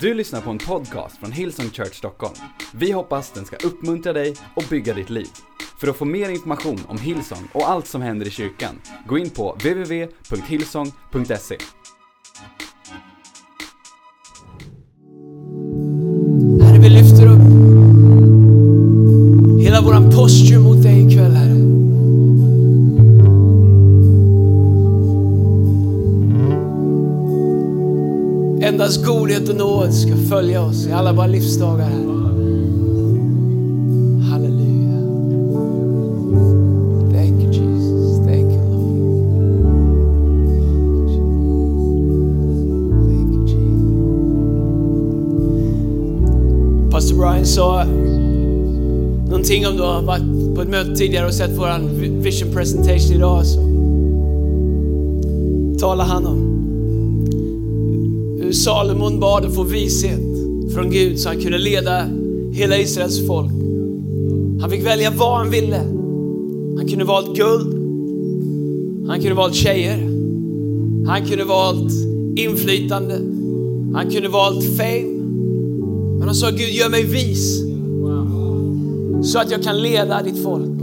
Du lyssnar på en podcast från Hillsong Church Stockholm. Vi hoppas den ska uppmuntra dig och bygga ditt liv. För att få mer information om Hillsong och allt som händer i kyrkan, gå in på www.hillsong.se. Herre, vi lyfter upp hela vår posture mot Endast godhet och nåd ska följa oss i alla våra livsdagar, Herre. Halleluja. Thank you, Jesus. Thank you, Lord. Thank you, Jesus. Pastor Brian sa någonting om du har varit på ett möte tidigare och sett vår vision presentation idag. Så talar han om hur Salomon bad att få vishet från Gud så han kunde leda hela Israels folk. Han fick välja vad han ville. Han kunde valt guld. Han kunde valt tjejer. Han kunde valt inflytande. Han kunde valt fame. Men han sa Gud, gör mig vis. Så att jag kan leda ditt folk.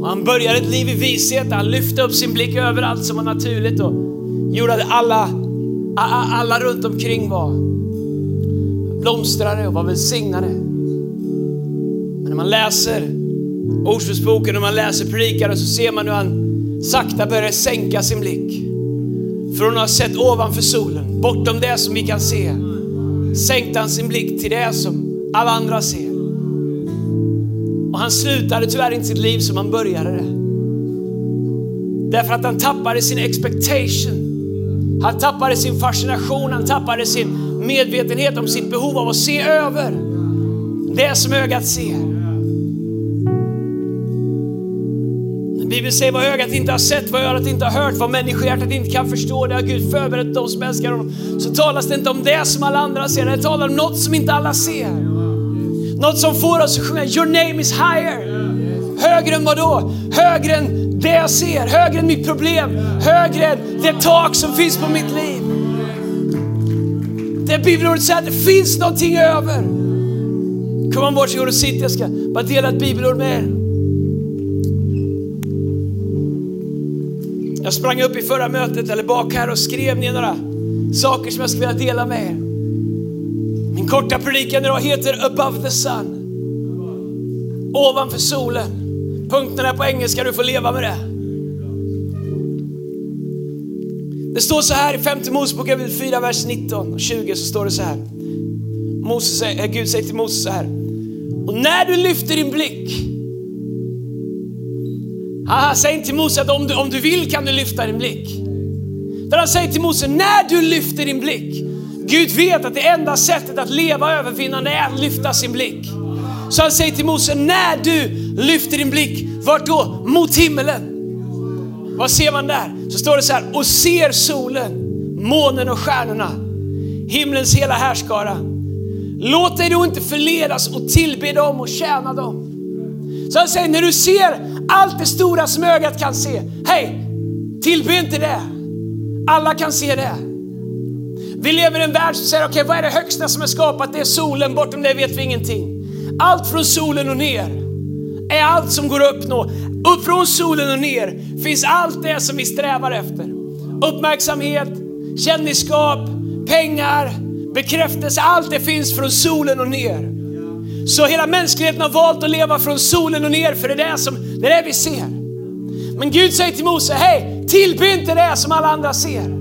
Och han började ett liv i vishet. Han lyfte upp sin blick över allt som var naturligt och gjorde att alla, alla runt omkring var blomstrade och var välsignade. Men när man läser Ordspråksboken och man läser predikaren så ser man hur han sakta börjar sänka sin blick. Från att ha sett ovanför solen, bortom det som vi kan se, sänkte han sin blick till det som alla andra ser. Och han slutade tyvärr inte sitt liv som han började det. Därför att han tappade sin expectation. Han tappade sin fascination, han tappade sin medvetenhet om sitt behov av att se över det som ögat ser. Bibeln säger vad ögat inte har sett, vad örat inte har hört, vad människohjärtat inte kan förstå. Det har Gud förberett de som älskar honom. Så talas det inte om det som alla andra ser, det talar om något som inte alla ser. Något som får oss att sjunga Your name is higher. Högre än vad då? Högre än det jag ser, högre än mitt problem, högre än det tak som finns på mitt liv. Det bibelordet säger att det finns någonting över. Kom on, varsågod och sitt, jag ska bara dela ett bibelord med er. Jag sprang upp i förra mötet, eller bak här och skrev ner några saker som jag skulle vilja dela med er. Min korta predikan idag heter Above the Sun. Ovanför solen punkterna på engelska, du får leva med det. Det står så här i femte Mosebok 4, vers 19 och 20 så står det så här. Moses, säger- eh, Gud säger till Moses så här. Och när du lyfter din blick Säg inte till Mose att om du, om du vill kan du lyfta din blick. Där han säger till Mose, när du lyfter din blick. Gud vet att det enda sättet att leva övervinnande är att lyfta sin blick. Så han säger till Mose, när du lyfter din blick, vart då? Mot himmelen. Vad ser man där? Så står det så här, och ser solen, månen och stjärnorna, himlens hela härskara. Låt dig då inte förledas och tillbe dem och tjäna dem. Så han säger, när du ser allt det stora som ögat kan se, hej, tillbe inte det. Alla kan se det. Vi lever i en värld som säger, okej vad är det högsta som är skapat? Det är solen, bortom det vet vi ingenting. Allt från solen och ner är allt som går att uppnå. Upp från solen och ner finns allt det som vi strävar efter. Uppmärksamhet, kändisskap, pengar, bekräftelse, allt det finns från solen och ner. Så hela mänskligheten har valt att leva från solen och ner för det är det, som, det är det vi ser. Men Gud säger till Mose, hej, tillbe inte det som alla andra ser.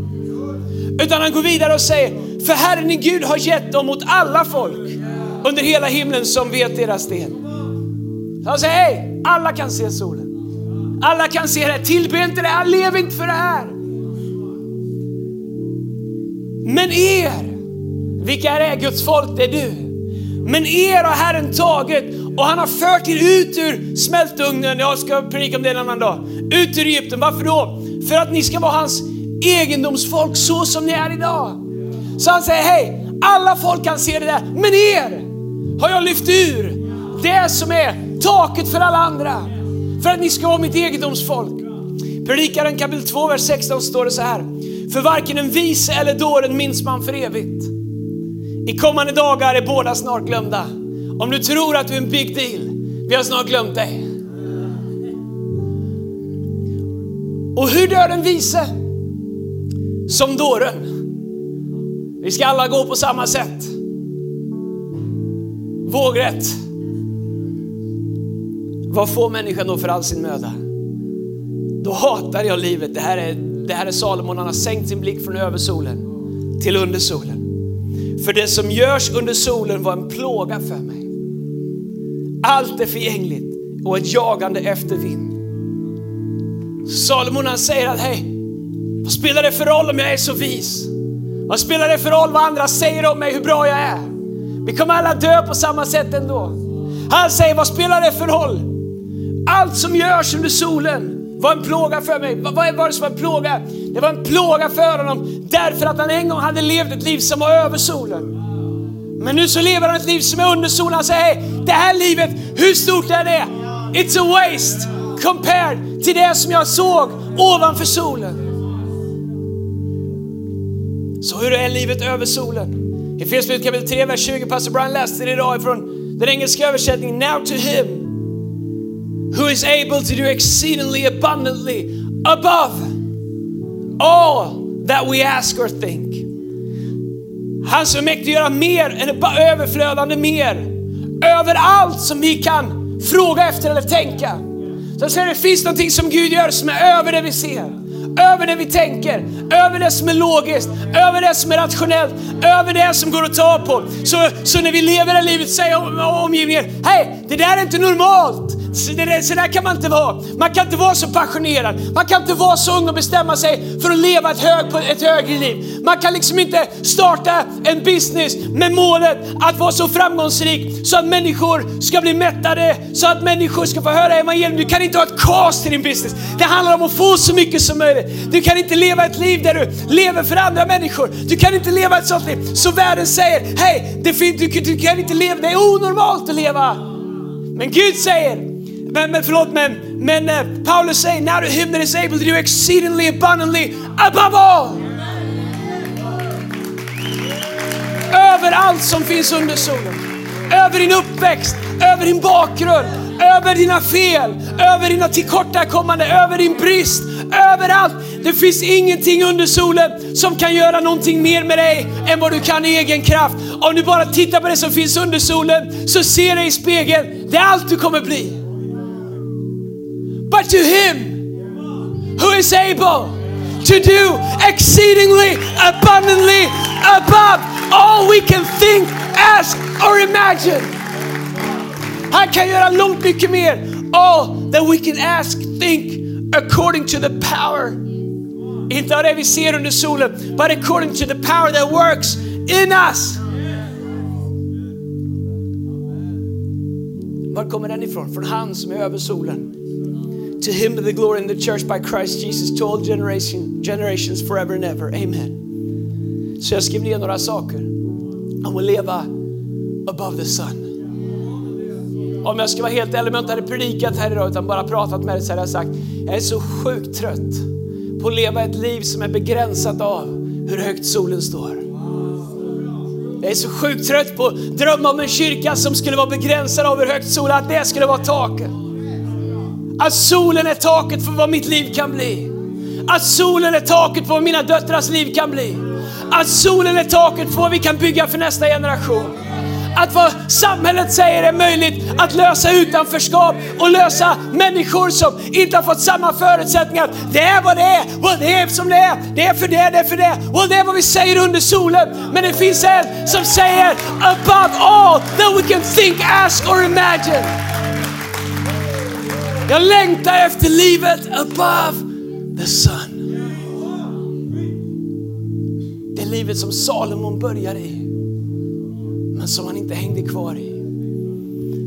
Utan han går vidare och säger, för Herren din Gud har gett dem åt alla folk under hela himlen som vet deras del. Han säger, hej, alla kan se solen. Alla kan se det, tillbe inte det, lev inte för det här. Men er, vilka är det? Guds folk, det är du. Men er har Herren tagit och han har fört er ut ur smältugnen. Jag ska predika om det en annan dag. Ut ur Egypten. Varför då? För att ni ska vara hans egendomsfolk så som ni är idag. Så han säger, hej, alla folk kan se det där. Men er har jag lyft ur det som är taket för alla andra. För att ni ska vara mitt egendomsfolk. Predikaren kapitel 2, vers 16 står det så här. För varken en vise eller dåren minns man för evigt. I kommande dagar är båda snart glömda. Om du tror att du är en big deal, vi har snart glömt dig. Och hur dör den vise? Som dåren. Vi ska alla gå på samma sätt. Vågrätt. Vad får människan då för all sin möda? Då hatar jag livet. Det här är, det här är Salomon, han har sänkt sin blick från översolen till under solen. För det som görs under solen var en plåga för mig. Allt är förgängligt och ett jagande efter vind. Salomon han säger att hej, vad spelar det för roll om jag är så vis? Vad spelar det för roll vad andra säger om mig, hur bra jag är? Vi kommer alla dö på samma sätt ändå. Han säger, vad spelar det för roll? Allt som görs under solen var en plåga för mig. Vad var det som var en plåga? Det var en plåga för honom därför att han en gång hade levt ett liv som var över solen. Men nu så lever han ett liv som är under solen. Han säger, hej, det här livet, hur stort är det? It's a waste compared till det som jag såg ovanför solen. Så hur är livet över solen? I Efesierbrevet kapitel 3, vers 20, pastor Brian läste det idag från den engelska översättningen. Now to him who is able to do exceedingly abundantly above all that we ask or think. Han som är mäktig att göra mer än överflödande mer. Över allt som vi kan fråga efter eller tänka. Så säger det finns någonting som Gud gör som är över det vi ser över det vi tänker, över det som är logiskt, över det som är rationellt, över det som går att ta på. Så, så när vi lever det livet säger omgivningen, hej, det där är inte normalt. Så, så där kan man inte vara. Man kan inte vara så passionerad. Man kan inte vara så ung och bestämma sig för att leva ett, hög, ett högre liv. Man kan liksom inte starta en business med målet att vara så framgångsrik så att människor ska bli mättade, så att människor ska få höra evangelium. Du kan inte ha ett kaos till din business. Det handlar om att få så mycket som möjligt. Du kan inte leva ett liv där du lever för andra människor. Du kan inte leva ett sånt liv. Så världen säger, hej, du, du kan inte leva, det är onormalt att leva. Men Gud säger, men, men förlåt, men, men uh, Paulus säger, now to him that is able to do exceedingly abundantly above all. Över allt som finns under solen. Över din uppväxt, över din bakgrund, över dina fel, över dina tillkortakommande, över din brist, överallt. Det finns ingenting under solen som kan göra någonting mer med dig än vad du kan i egen kraft. Om du bara tittar på det som finns under solen så ser dig i spegeln, det är allt du kommer bli. But to him who is able to do exceedingly abundantly above all we can think, ask or imagine. Han kan göra långt mycket mer. All that we can ask, think according to the power. Inte av det vi ser under solen, but according to the power that works in us. Var kommer den ifrån? Från han som är över solen. To him be the glory in the church by Christ Jesus to all generation, generations forever and ever. Amen. Så jag skrev ner några saker om att leva above the sun. Om jag ska vara helt ärlig, om jag inte hade predikat här idag utan bara pratat med dig så hade jag sagt, jag är så sjukt trött på att leva ett liv som är begränsat av hur högt solen står. Jag är så sjukt trött på att drömma om en kyrka som skulle vara begränsad av hur högt solen, att det skulle vara taket. Att solen är taket för vad mitt liv kan bli. Att solen är taket för vad mina döttrars liv kan bli. Att solen är taket för vad vi kan bygga för nästa generation. Att vad samhället säger är möjligt att lösa utanförskap och lösa människor som inte har fått samma förutsättningar. Det är vad det är, vad det är som det är. Det är för det, det är för det. Och det är vad vi säger under solen. Men det finns en som säger above all that we can think, ask or imagine. Jag längtar efter livet above the sun. Det livet som Salomon börjar i, men som han inte hängde kvar i.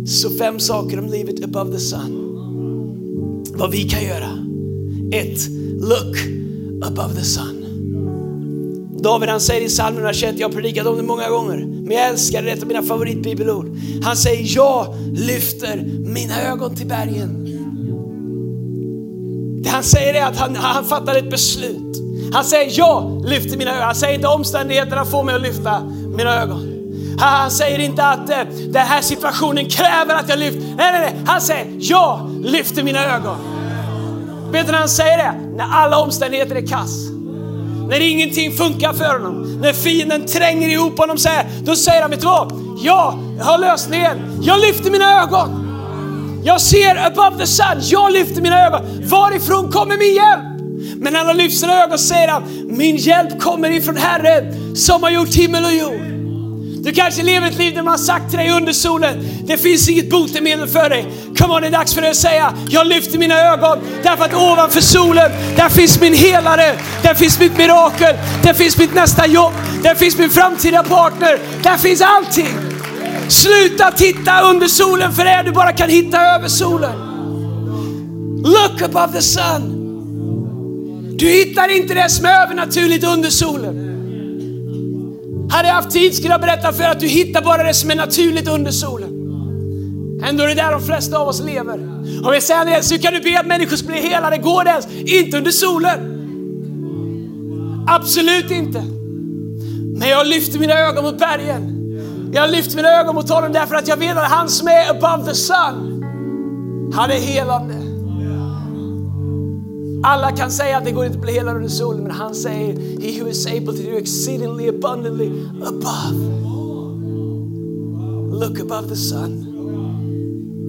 Så fem saker om livet above the sun. Vad vi kan göra. Ett, look above the sun. David han säger i psalm 121, jag har predikat om det många gånger, men jag älskar det, ett av mina favoritbibelord. Han säger, jag lyfter mina ögon till bergen. Han säger är att han, han fattar ett beslut. Han säger jag lyfter mina ögon. Han säger inte omständigheterna får mig att lyfta mina ögon. Han säger inte att eh, den här situationen kräver att jag lyfter. Nej, nej, nej. Han säger, jag lyfter mina ögon. Vet du när han säger det? När alla omständigheter är kass. När ingenting funkar för honom. När fienden tränger ihop honom så här, då säger han, vet du vad? Jag har lösningen. Jag lyfter mina ögon. Jag ser above the sun. Jag lyfter mina ögon. Varifrån kommer min hjälp? Men när han lyfter sina ögon säger han, min hjälp kommer ifrån Herren som har gjort himmel och jord. Du kanske lever ett liv där man har sagt till dig under solen, det finns inget botemedel för dig. Come on, det är dags för dig att säga, jag lyfter mina ögon därför att ovanför solen, där finns min helare, där finns mitt mirakel, där finns mitt nästa jobb, där finns min framtida partner, där finns allting. Sluta titta under solen för det du bara kan hitta över solen. Look above the sun. Du hittar inte det som är övernaturligt under solen. Hade jag haft tid skulle jag berätta för er att du hittar bara det som är naturligt under solen. Ändå är det där de flesta av oss lever. Om jag säger det så kan du be att människor ska bli helade, går det ens? Inte under solen. Absolut inte. Men jag lyfter mina ögon mot bergen. Jag lyfter mina ögon mot honom därför att jag vet att han som är above the sun, han är helande. Alla kan säga att det går inte att bli helad under solen, men han säger He who is able to do exceedingly abundantly above. Look above the sun.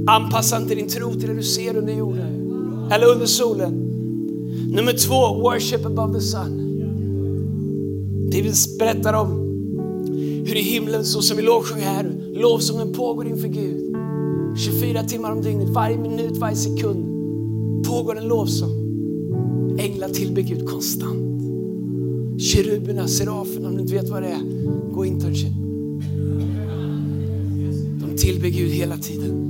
Anpassa inte din tro till det du ser under jorden eller under solen. Nummer två, worship above the sun. David berättar om hur i himlen, så som vi lovsjunger här, lovsången pågår inför Gud. 24 timmar om dygnet, varje minut, varje sekund pågår en lovsång. Änglar tillber Gud konstant. Keruberna, seraferna, om du inte vet vad det är, gå internship. De tillber Gud hela tiden.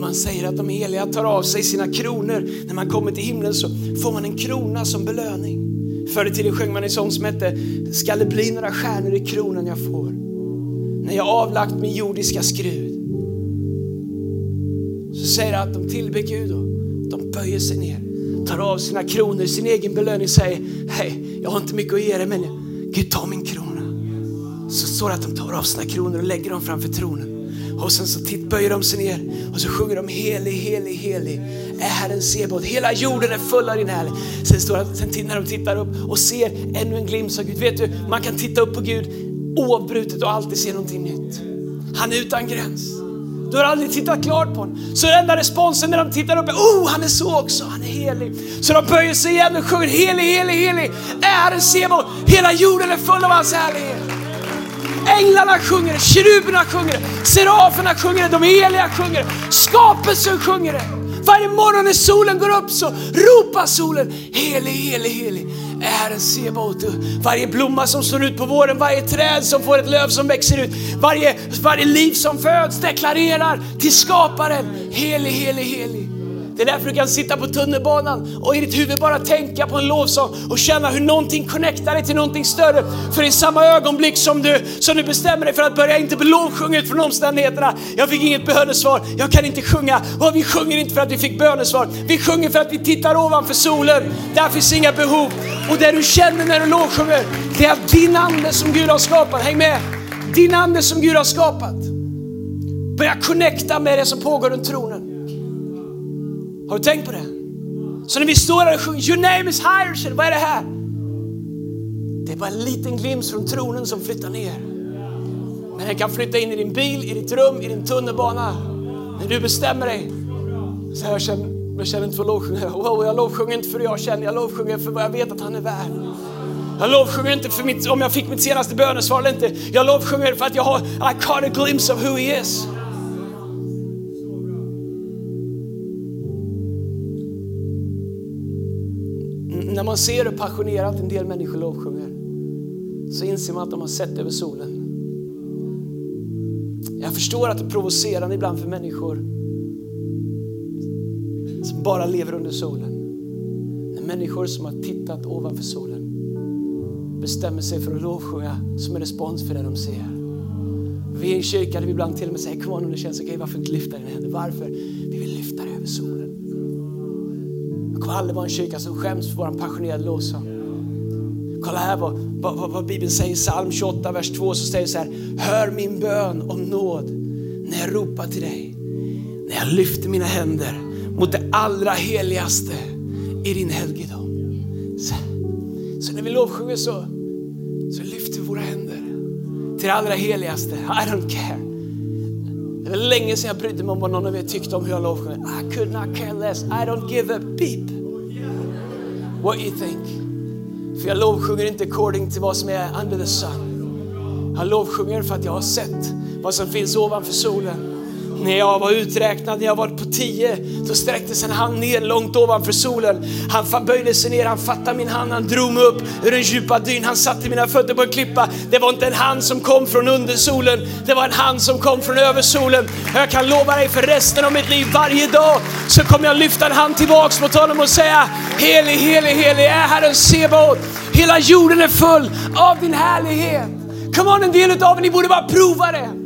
Man säger att de heliga tar av sig sina kronor. När man kommer till himlen så får man en krona som belöning. Förr i tiden sjöng man en sång som hette Ska det bli några stjärnor i kronan jag får? När jag avlagt min jordiska skrud. Så säger han att de tillber Gud och de böjer sig ner tar av sina kronor, sin egen belöning säger hej, jag har inte mycket att ge dig men Gud ta min krona. Så står det att de tar av sina kronor och lägger dem framför tronen. Och sen så titt, böjer de sig ner och så sjunger de helig, helig, helig är Herren Sebot. Hela jorden är full av din härlighet. Sen står det sen när de tittar upp och ser ännu en glimt av Gud. Vet du, man kan titta upp på Gud oavbrutet och alltid se någonting nytt. Han är utan gräns. Du har aldrig tittat klart på honom. Så den enda responsen när de tittar upp är, oh han är så också, han är helig. Så de böjer sig igen och sjunger helig, helig, helig. Är Herren Sebot, hela jorden är full av hans härlighet. Änglarna sjunger det, keruberna sjunger det, seraferna sjunger det, de heliga sjunger det, skapelsen sjunger det. Varje morgon när solen går upp så ropar solen helig, helig, helig är Herren Sebaot. Varje blomma som slår ut på våren, varje träd som får ett löv som växer ut, varje, varje liv som föds deklarerar till skaparen helig, helig, helig. Det är därför du kan sitta på tunnelbanan och i ditt huvud bara tänka på en lovsång och känna hur någonting connectar dig till någonting större. För i samma ögonblick som du, som du bestämmer dig för att börja inte lovsjunga lovsjunget från omständigheterna. Jag fick inget bönesvar, jag kan inte sjunga. Och vi sjunger inte för att vi fick bönesvar. Vi sjunger för att vi tittar ovanför solen. Där finns inga behov. Och det du känner när du lovsjunger, det är att din ande som Gud har skapat, häng med, din ande som Gud har skapat, börja connecta med det som pågår runt tronen. Har du tänkt på det? Så när vi står här och sjunger Your name is higher, vad är det här? Det är bara en liten glimt från tronen som flyttar ner. Men den kan flytta in i din bil, i ditt rum, i din tunnelbana. När du bestämmer dig. Så jag känner, jag känner inte för att lovsjunga. Wow, jag lovsjunger inte för det jag känner, jag lovsjunger för vad jag vet att han är värd. Jag lovsjunger inte för mitt, om jag fick mitt senaste bönesvar eller inte. Jag lovsjunger för att jag har I caught a glimpse of who he is. När man ser hur passionerat en del människor lovsjunger så inser man att de har sett över solen. Jag förstår att det är provocerande ibland för människor som bara lever under solen. När människor som har tittat ovanför solen bestämmer sig för att lovsjunga som en respons för det de ser. Vi är i en kyrka där vi ibland till och med säger, kom on, det känns okej, okay, varför inte lyfta dina händer? Varför? Vi vill lyfta dig över solen kommer aldrig vara en kyrka som skäms för vår passionerade lovsång. Kolla här vad, vad, vad Bibeln säger i psalm 28, vers 2. Så säger så här. Hör min bön om nåd när jag ropar till dig. När jag lyfter mina händer mot det allra heligaste i din helgedom. Så, så när vi lovsjunger så, så lyfter vi våra händer till det allra heligaste. I don't care. Det var länge sedan jag brydde mig om vad någon av er tyckte om hur jag lovsjunger. I could not care less. I don't give a beep what you think. För jag lovsjunger inte according till vad som är under the sun. Jag lovsjunger för att jag har sett vad som finns ovanför solen. När jag var uträknad, när jag var på tio, då sträcktes en hand ner långt ovanför solen. Han böjde sig ner, han fattade min hand, han drog mig upp ur den djupa dyn. Han satte mina fötter på en klippa. Det var inte en hand som kom från under solen, det var en hand som kom från över solen. Jag kan lova dig för resten av mitt liv, varje dag så kommer jag lyfta en hand tillbaks mot honom och säga Helig, helig, helig är Herren Sebaot. Hela jorden är full av din härlighet. Come on, en del av er, ni borde bara prova det.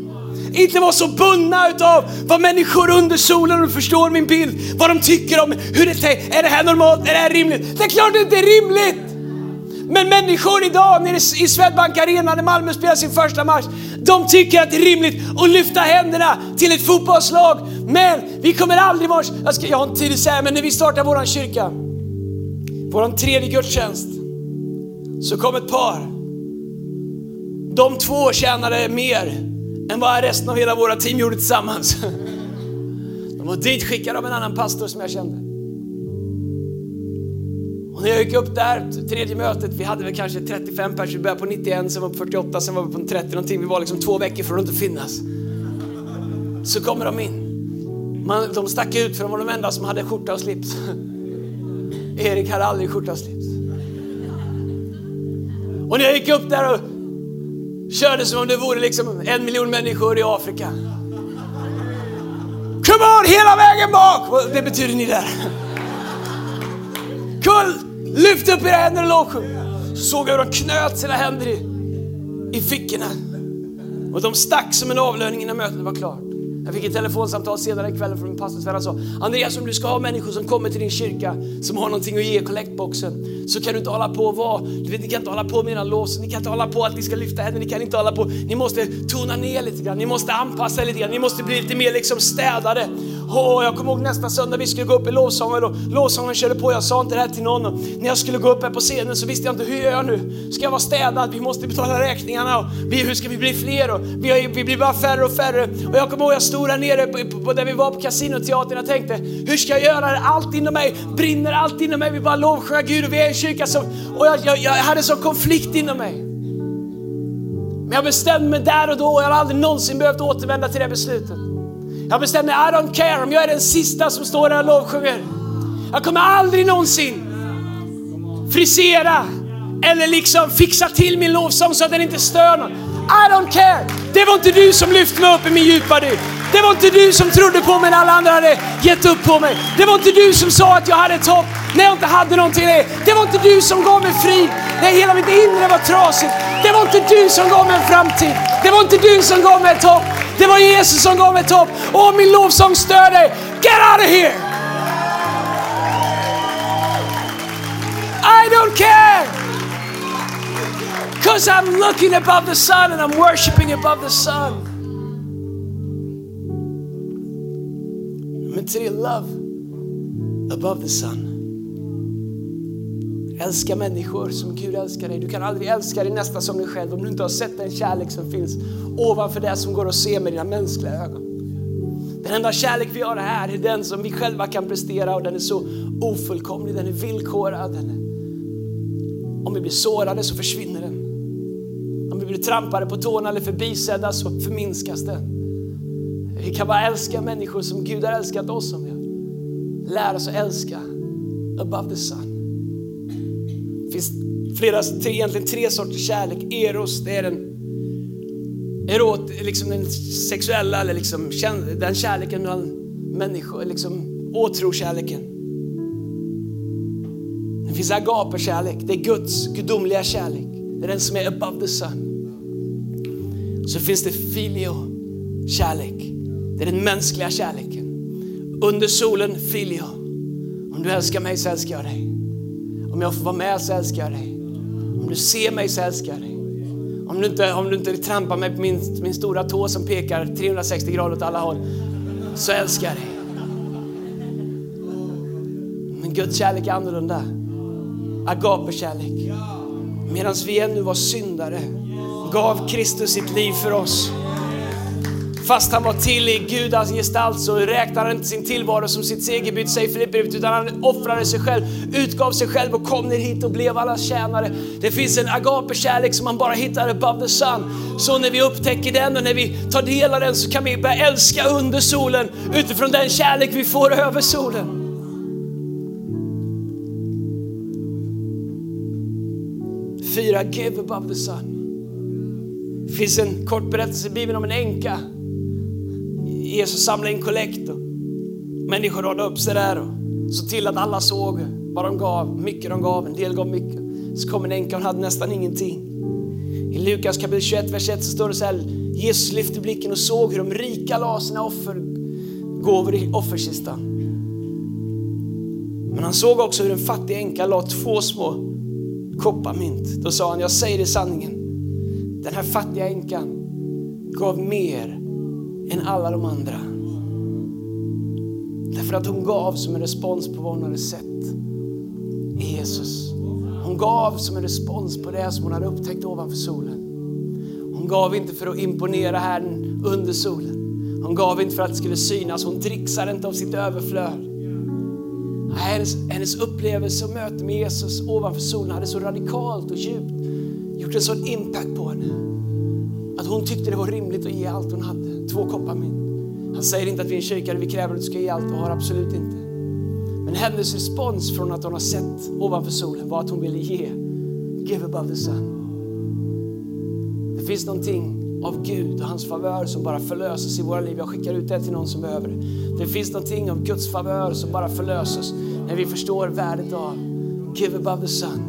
Inte vara så bundna utav vad människor under solen, och förstår min bild, vad de tycker om hur det är. Är det här normalt? Är det här rimligt? Det är klart det inte är rimligt! Men människor idag nere i Swedbank Arena när Malmö spelar sin första match, de tycker att det är rimligt att lyfta händerna till ett fotbollslag. Men vi kommer aldrig vara... Jag, ska, jag har inte tid att säga, men när vi startar våran kyrka, våran tredje gudstjänst, så kom ett par. De två tjänade mer än vad resten av hela våra team gjorde tillsammans. De var ditskickade av en annan pastor som jag kände. Och när jag gick upp där, tredje mötet, vi hade väl kanske 35 personer, vi började på 91, sen var vi på 48, sen var vi på 30 någonting. Vi var liksom två veckor från att inte finnas. Så kommer de in. Man, de stack ut för de var de enda som hade skjorta och slips. Erik hade aldrig skjorta och slips. Och när jag gick upp där och körde som om det vore liksom en miljon människor i Afrika. Come on, hela vägen bak! Det betyder ni där. Kull, lyft upp era händer och lovsjung. Så såg jag hur de knöt sina händer i, i fickorna. Och de stack som en avlöning innan mötet var klart. Jag fick ett telefonsamtal senare ikväll från min pastor Han sa, Andreas om du ska ha människor som kommer till din kyrka som har någonting att ge i kollektboxen så kan du inte hålla på och vara, du vet ni kan inte hålla på med era lås, ni kan inte hålla på att ni ska lyfta händerna, ni kan inte hålla på, ni måste tona ner lite grann, ni måste anpassa er lite grann, ni måste bli lite mer liksom städade. Oh, jag kommer ihåg nästa söndag vi skulle gå upp i lovsången och lovsången körde på. Jag sa inte det här till någon. Och när jag skulle gå upp här på scenen så visste jag inte hur jag gör nu. Ska jag vara städad? Vi måste betala räkningarna. Och vi, hur ska vi bli fler? Och vi, vi blir bara färre och färre. Och jag kommer ihåg jag stod där nere på, på, på där vi var på Casinoteatern och tänkte hur ska jag göra? Allt inom mig brinner, allt inom mig. Vi bara lovsjunger Gud och vi är en kyrka som, och jag, jag, jag hade sån konflikt inom mig. Men jag bestämde mig där och då och jag har aldrig någonsin behövt återvända till det beslutet. Jag bestämde, I don't care om jag är den sista som står där och lovsjunger. Jag kommer aldrig någonsin frisera eller liksom fixa till min lovsång så att den inte stör någon. I don't care. Det var inte du som lyfte mig upp i min djupa dyn. Det var inte du som trodde på mig när alla andra hade gett upp på mig. Det var inte du som sa att jag hade ett hopp när jag inte hade någonting. Det var inte du som gav mig frid när hela mitt inre var trasigt. Det var inte du som gav mig en framtid. Det var inte du som gav mig ett hopp. Det var Jesus som gav mig ett hopp. Och min lovsång stör dig, get out of here! I don't care! Because I'm looking above the sun and I'm worshiping above the sun. Tre, love above the sun. Älska människor som Gud älskar dig. Du kan aldrig älska dig nästa som dig själv om du inte har sett den kärlek som finns ovanför det som går att se med dina mänskliga ögon. Den enda kärlek vi har här är den som vi själva kan prestera och den är så ofullkomlig, den är villkorad. Den är... Om vi blir sårade så försvinner den. Om vi blir trampade på tårna eller förbisedda så förminskas den. Vi kan bara älska människor som Gud har älskat oss som vi lär oss att älska above the sun. Det finns flera, tre, egentligen tre sorters kärlek. Eros, det är den erot, liksom den sexuella, eller liksom, den kärleken mellan människor, liksom åtrokärleken. Det finns agape-kärlek, det är Guds gudomliga kärlek. Det är den som är above the sun. Så finns det filio-kärlek, det är den mänskliga kärleken. Under solen, filio. Om du älskar mig så älskar jag dig. Om jag får vara med så älskar jag dig. Om du ser mig så älskar jag dig. Om du inte, om du inte trampar mig på min, min stora tå som pekar 360 grader åt alla håll, så älskar jag dig. Men Guds kärlek är annorlunda. Agape-kärlek. Medan vi ännu var syndare gav Kristus sitt liv för oss. Fast han var till i Gudas gestalt så räknade han inte sin tillvaro som sitt segerbyte, säger Filipperbrevet, utan han offrade sig själv, utgav sig själv och kom ner hit och blev allas tjänare. Det finns en agape-kärlek som man bara hittar above the sun. Så när vi upptäcker den och när vi tar del av den så kan vi börja älska under solen utifrån den kärlek vi får över solen. Fyra, give above the sun. Det finns en kort berättelse i Bibeln om en änka Jesus samlade in kollekt och människor radade upp sig där och såg till att alla såg vad de gav, mycket de gav, en del gav mycket. Så kom en änka, hon hade nästan ingenting. I Lukas kapitel 21, vers 1 så står det så här, Jesus lyfte blicken och såg hur de rika la sina offergåvor i offerkistan. Men han såg också hur en fattig änka la två små kopparmynt. Då sa han, jag säger det sanningen, den här fattiga änkan gav mer än alla de andra. Därför att hon gav som en respons på vad hon hade sett i Jesus. Hon gav som en respons på det som hon hade upptäckt ovanför solen. Hon gav inte för att imponera Herren under solen. Hon gav inte för att det skulle synas. Hon dricksade inte av sitt överflöd. Hennes, hennes upplevelse och möte med Jesus ovanför solen hade så radikalt och djupt gjort en sån impact på henne. Att hon tyckte det var rimligt att ge allt hon hade. Två koppar mynt. Han säger inte att vi är en kyrka där vi kräver att du ska ge allt och har, absolut inte. Men hennes respons från att hon har sett ovanför solen var att hon ville ge. Give above the sun. Det finns någonting av Gud och hans favör som bara förlöses i våra liv. Jag skickar ut det till någon som behöver det. Det finns någonting av Guds favör som bara förlöses när vi förstår värdet av Give above the sun.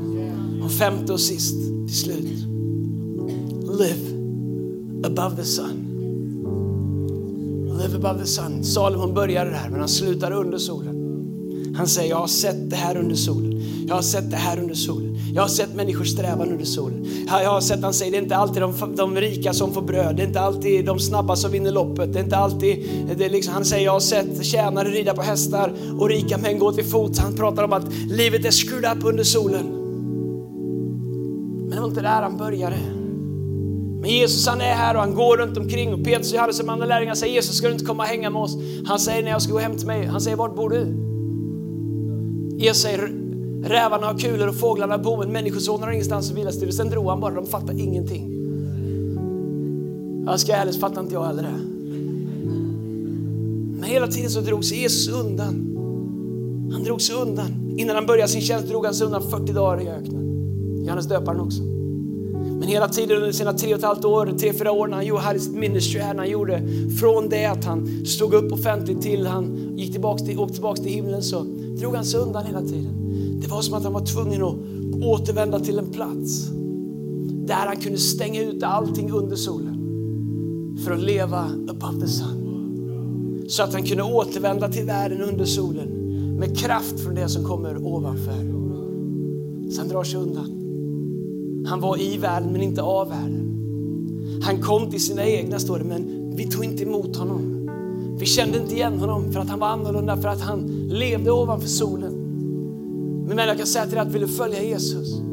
Och femte och sist, till slut. Live above the sun. Live above the sun. Salomon började där, men han slutade under solen. Han säger, jag har sett det här under solen. Jag har sett det här under solen. Jag har sett människor strävan under solen. Jag har sett, han säger, det är inte alltid de, de rika som får bröd. Det är inte alltid de snabba som vinner loppet. Det är inte alltid, det är liksom, han säger, jag har sett tjänare rida på hästar och rika män gå till fots. Han pratar om att livet är screwed up under solen. Men det var inte där han började. Men Jesus han är här och han går runt omkring och Petrus och Johannes och andra lärjungar säger Jesus ska du inte komma och hänga med oss? Han säger när jag ska gå hem till mig, han säger vart bor du? Jesus säger rävarna har kulor och fåglarna har bor men människosonen har ingenstans att vila sig. Sen drog han bara, de fattar ingenting. Jag ska ärligt fattar inte jag heller det. Men hela tiden så drog sig Jesus undan. Han drog sig undan. Innan han började sin tjänst drog han sig undan 40 dagar i öknen. Johannes döparen också. Men hela tiden under sina tre och ett halvt år, tre, fyra år när han hade sitt ministry här, när han gjorde från det att han stod upp offentligt till han gick tillbaka till, åkte tillbaka till himlen så drog han sig undan hela tiden. Det var som att han var tvungen att återvända till en plats där han kunde stänga ut allting under solen för att leva above the sun. Så att han kunde återvända till världen under solen med kraft från det som kommer ovanför. Så han drar sig undan. Han var i världen men inte av världen. Han kom till sina egna står det, men vi tog inte emot honom. Vi kände inte igen honom för att han var annorlunda, för att han levde ovanför solen. Men jag kan säga till dig att vill du följa Jesus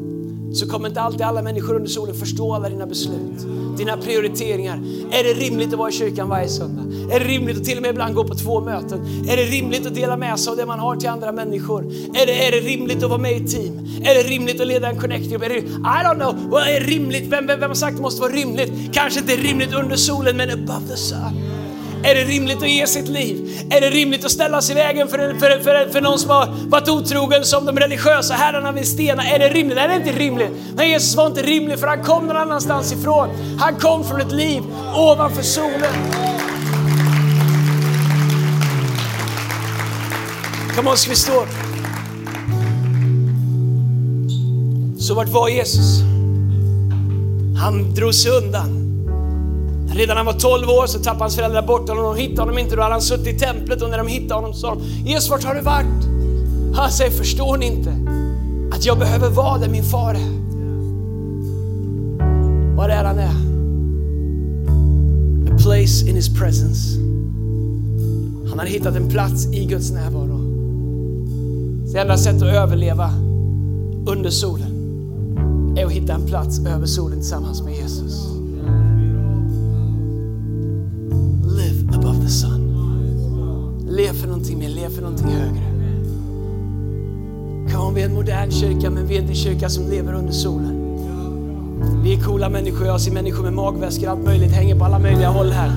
så kommer inte alltid alla människor under solen förstå alla dina beslut, dina prioriteringar. Är det rimligt att vara i kyrkan varje söndag? Är det rimligt att till och med ibland gå på två möten? Är det rimligt att dela med sig av det man har till andra människor? Är det, är det rimligt att vara med i team? Är det rimligt att leda en connect-grupp? I don't know, vad är rimligt? Vem, vem, vem har sagt att det måste vara rimligt? Kanske inte rimligt under solen, men above the sun. Är det rimligt att ge sitt liv? Är det rimligt att ställa sig i vägen för, för, för, för någon som har varit otrogen som de religiösa herrarna vill stena? Är det rimligt? Nej, det är inte rimligt. Nej, Jesus var inte rimlig för han kom någon annanstans ifrån. Han kom från ett liv ovanför solen. Kom on, ska vi stå Så vart var Jesus? Han drog sig undan. Redan när han var 12 år så tappade hans föräldrar bort honom de hittade honom inte. Då hade han suttit i templet och när de hittade honom sa de, Jesus vart har du varit? Han säger, förstår ni inte att jag behöver vara där min far är? Var är han är? A place in his presence. Han har hittat en plats i Guds närvaro. Det enda sättet att överleva under solen är att hitta en plats över solen tillsammans med Jesus. Lev för någonting mer, lev för någonting högre. Kom, vi är en modern kyrka, men vi är inte en kyrka som lever under solen. Vi är coola människor, jag ser människor med magväskor, allt möjligt, hänger på alla möjliga håll här.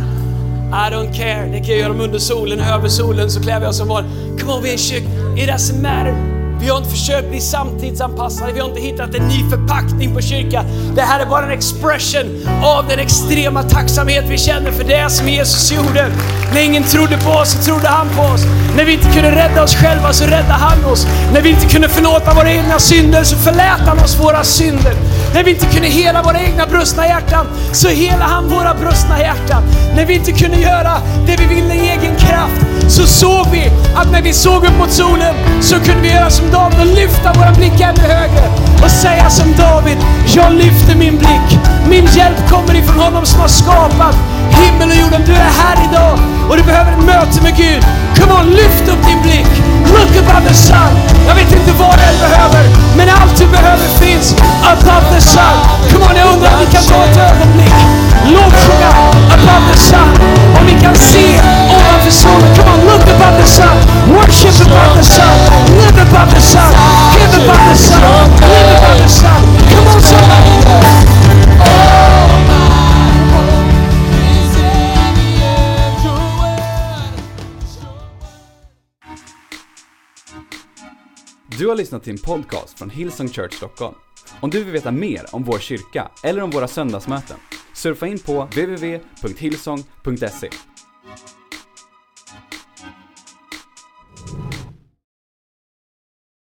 I don't care, det kan jag göra dem under solen, över solen så klär vi oss som vanligt. Come on, vi är en kyrka, it doesn't matter. Vi har inte försökt bli samtidsanpassade, vi har inte hittat en ny förpackning på kyrkan. Det här är bara en expression av den extrema tacksamhet vi känner för det som Jesus gjorde. När ingen trodde på oss så trodde han på oss. När vi inte kunde rädda oss själva så räddade han oss. När vi inte kunde förlåta våra egna synder så förlät han oss våra synder. När vi inte kunde hela våra egna brustna hjärtan så helade han våra brustna hjärtan. När vi inte kunde göra det vi ville i egen kraft så såg vi att när vi såg upp mot solen så kunde vi göra som David och lyfta våra blick ännu högre och säga som David, jag lyfter min blick. Min hjälp kommer ifrån honom som har skapat himmel och jord. Om du är här idag och du behöver ett möte med Gud, come on, lyft upp din blick. Look above the sun. Jag vet inte vad du behöver, men allt du behöver finns above the sun. Come on, jag undrar om vi kan ta ett ögonblick. Lovsjunga above the sun. Om vi kan se about the sun. Give about the sun. Live about the sun. Come on, somebody. Du har lyssnat till en podcast från Hillsong Church Stockholm. Om du vill veta mer om vår kyrka eller om våra söndagsmöten, surfa in på www.hillsong.se.